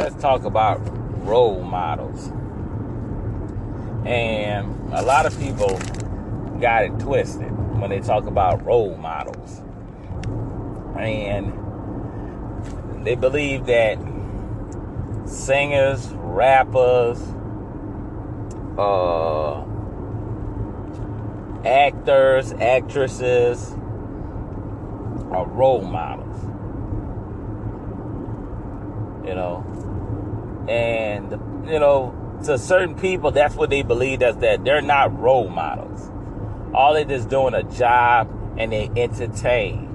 let's talk about role models. And a lot of people got it twisted when they talk about role models. And they believe that singers, rappers, uh, actors, actresses are role models. You know, and you know, to certain people, that's what they believe as that they're not role models. All they're just doing a job and they entertain.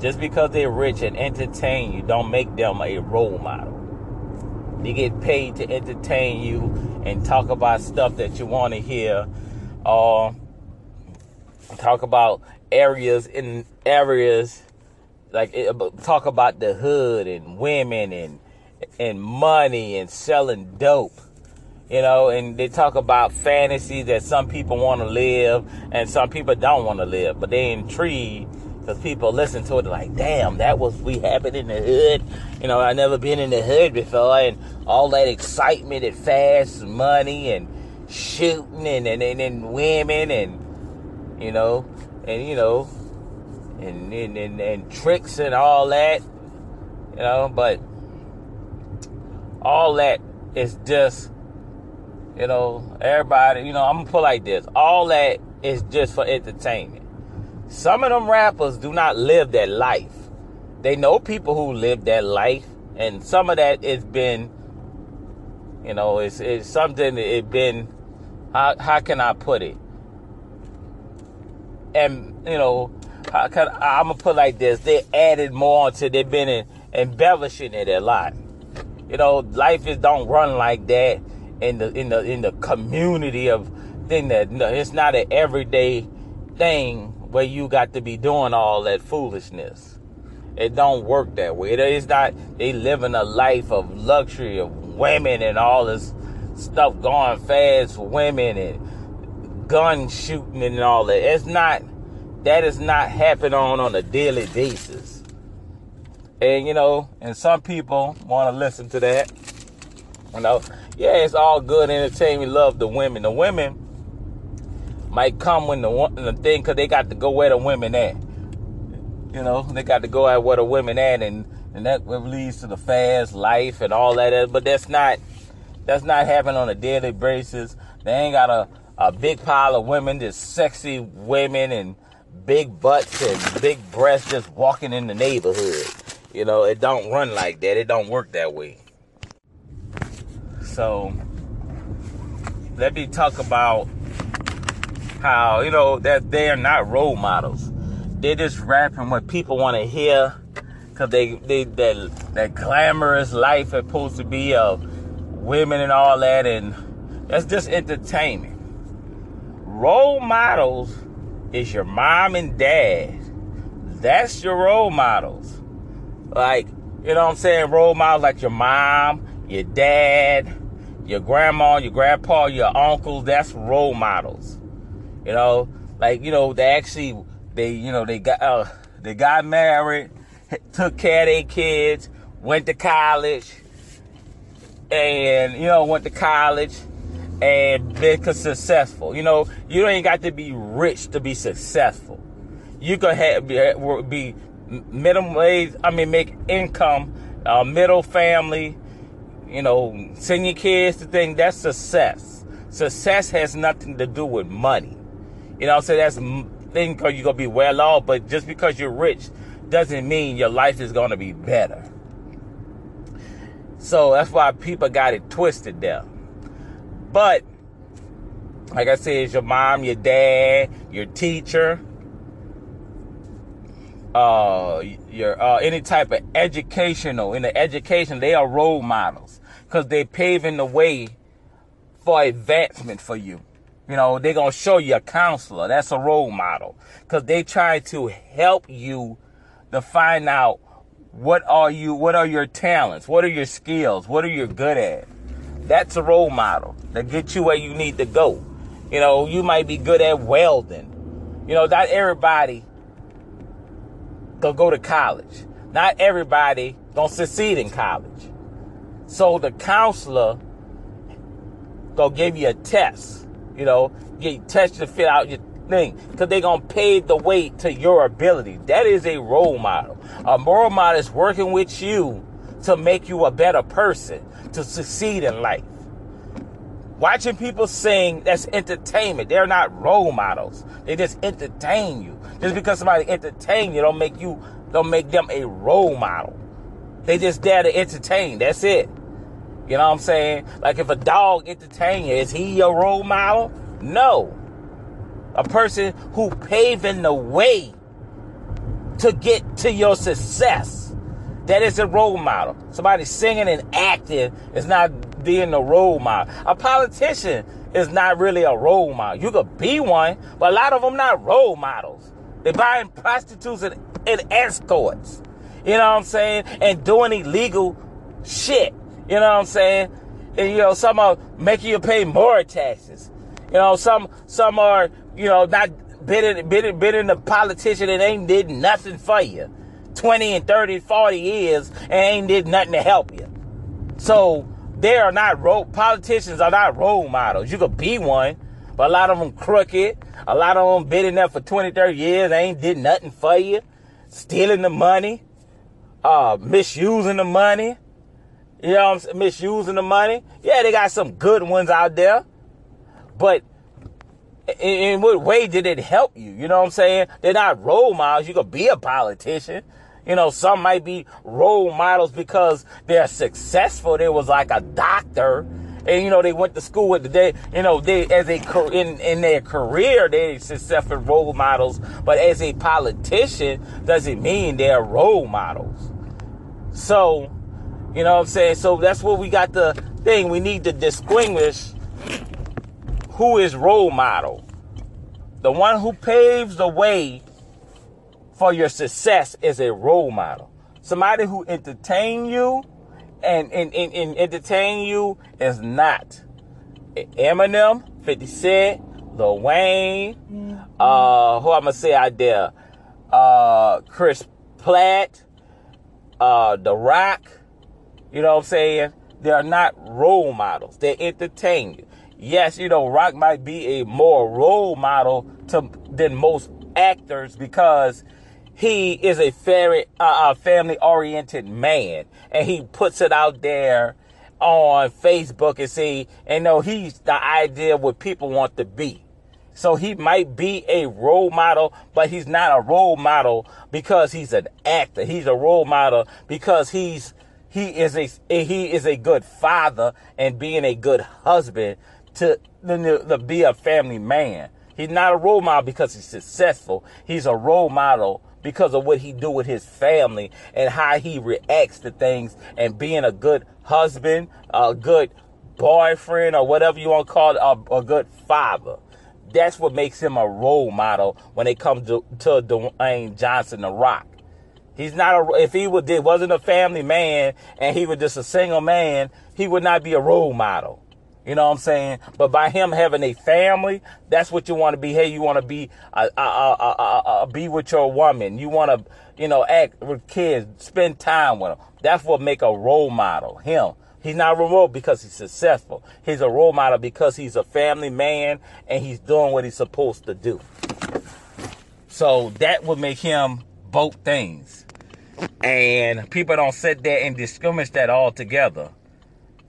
Just because they're rich and entertain you, don't make them a role model. They get paid to entertain you and talk about stuff that you want to hear, or talk about areas in areas like eh, talk about the hood and women and and money and selling dope you know, and they talk about fantasy that some people want to live and some people don't want to live, but they intrigued because people listen to it like, damn, that was we happened in the hood. You know, I never been in the hood before, and all that excitement and fast money and shooting and and, and, and women and you know and you know and and, and and tricks and all that. You know, but all that is just you know, everybody, you know, I'm gonna put like this. All that is just for entertainment. Some of them rappers do not live that life. They know people who live that life, and some of that has been, you know, it's it's something that it been. How how can I put it? And you know, can, I'm gonna put like this. They added more onto. They've been in, embellishing it a lot. You know, life is don't run like that in the in the in the community of thing that no, it's not an everyday thing where you got to be doing all that foolishness. It don't work that way. It is not they living a life of luxury of women and all this stuff going fast for women and gun shooting and all that. It's not that is not happening on on a daily basis. And you know, and some people want to listen to that. You know, yeah, it's all good entertainment. Love the women. The women might come when the the thing because they got to go where the women at. You know, they got to go at where the women at, and and that leads to the fast life and all that. Uh, but that's not that's not happening on a daily basis. They ain't got a a big pile of women, just sexy women and big butts and big breasts just walking in the neighborhood. You know, it don't run like that. It don't work that way. So let me talk about how, you know, that they are not role models. They're just rapping what people want to hear because they, they that, that glamorous life is supposed to be of women and all that. And that's just entertainment. Role models is your mom and dad. That's your role models. Like, you know what I'm saying? Role models like your mom, your dad, your grandma, your grandpa, your uncles, that's role models. You know, like, you know, they actually, they, you know, they got, uh, they got married, took care of their kids, went to college, and, you know, went to college and been successful. You know, you ain't got to be rich to be successful. You can have, be, be minimum wage, I mean, make income, uh, middle family, you know, send your kids to thing, that's success. Success has nothing to do with money. You know, so that's thing because you're gonna be well off, but just because you're rich doesn't mean your life is gonna be better. So that's why people got it twisted there. But like I said, it's your mom, your dad, your teacher, uh, your uh, any type of educational in the education, they are role models because they're paving the way for advancement for you. You know, they're to show you a counselor. That's a role model because they try to help you to find out what are you, what are your talents? What are your skills? What are you good at? That's a role model that get you where you need to go. You know, you might be good at welding. You know, not everybody gonna go to college. Not everybody gonna succeed in college. So the counselor gonna give you a test, you know, get test to fit out your thing, because they gonna pave the way to your ability. That is a role model. A role model is working with you to make you a better person, to succeed in life. Watching people sing, that's entertainment. They're not role models. They just entertain you. Just because somebody entertain you don't make you don't make them a role model. They just there to entertain. That's it. You know what I'm saying? Like if a dog entertain you, is he your role model? No. A person who paving the way to get to your success. That is a role model. Somebody singing and acting is not being a role model. A politician is not really a role model. You could be one, but a lot of them not role models. They're buying prostitutes and, and escorts. You know what I'm saying? And doing illegal shit. You know what I'm saying? And you know, some are making you pay more taxes. You know, some some are, you know, not bidding bidding bidding the politician that ain't did nothing for you. 20 and 30, 40 years and ain't did nothing to help you. So they are not role politicians are not role models. You could be one, but a lot of them crooked. A lot of them been in there for 20, 30 years, They ain't did nothing for you. Stealing the money, uh, misusing the money. You know what I'm saying? Misusing the money. Yeah, they got some good ones out there. But in, in, what way did it help you? You know what I'm saying? They're not role models. You could be a politician. You know, some might be role models because they're successful. There was like a doctor. And you know they went to school with the day you know they as a in in their career they successful role models. But as a politician doesn't mean they're role models? So you know what i'm saying? So that's what we got the thing. We need to distinguish who is role model. The one who paves the way for your success is a role model somebody who entertain you and, and, and, and entertain you is not. Eminem, 50 Cent, Lil Wayne, uh, who I'm gonna say out there, uh, Chris Pratt, uh, The Rock, you know what I'm saying? They are not role models. They entertain you. Yes, you know, Rock might be a more role model to than most actors because he is a very uh, family oriented man and he puts it out there on Facebook and see and know he's the idea what people want to be. So he might be a role model, but he's not a role model because he's an actor. He's a role model because he's he is a he is a good father and being a good husband to, to, to be a family man. He's not a role model because he's successful. He's a role model because of what he do with his family and how he reacts to things and being a good husband, a good boyfriend, or whatever you want to call it, a, a good father. That's what makes him a role model when it comes to, to Dwayne Johnson, The Rock. He's not a, if he would, wasn't a family man and he was just a single man, he would not be a role model. You know what I'm saying? But by him having a family, that's what you want to be. Hey, you want to be, uh, uh, uh, uh, be with your woman. You want to, you know, act with kids, spend time with them. That's what make a role model. Him. He's not a role because he's successful. He's a role model because he's a family man and he's doing what he's supposed to do. So that would make him both things. And people don't sit there and discriminate that all together.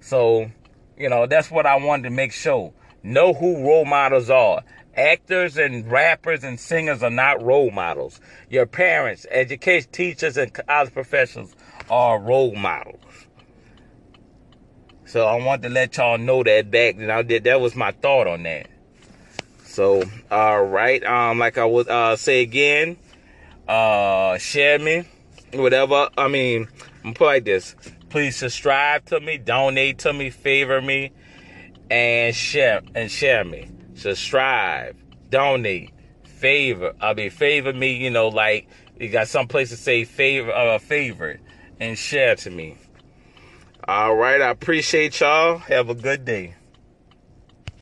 So you know, that's what I wanted to make sure. Know who role models are. Actors and rappers and singers are not role models. Your parents, education teachers, and college professionals are role models. So I want to let y'all know that back. And I did. That was my thought on that. So all right. Um, like I would uh, say again, uh, share me, whatever. I mean, I'm put like this. Please subscribe to me, donate to me, favor me, and share and share me. Subscribe, donate, favor. I'll mean, favor me. You know, like you got some place to say favor, uh, favorite, and share to me. All right, I appreciate y'all. Have a good day.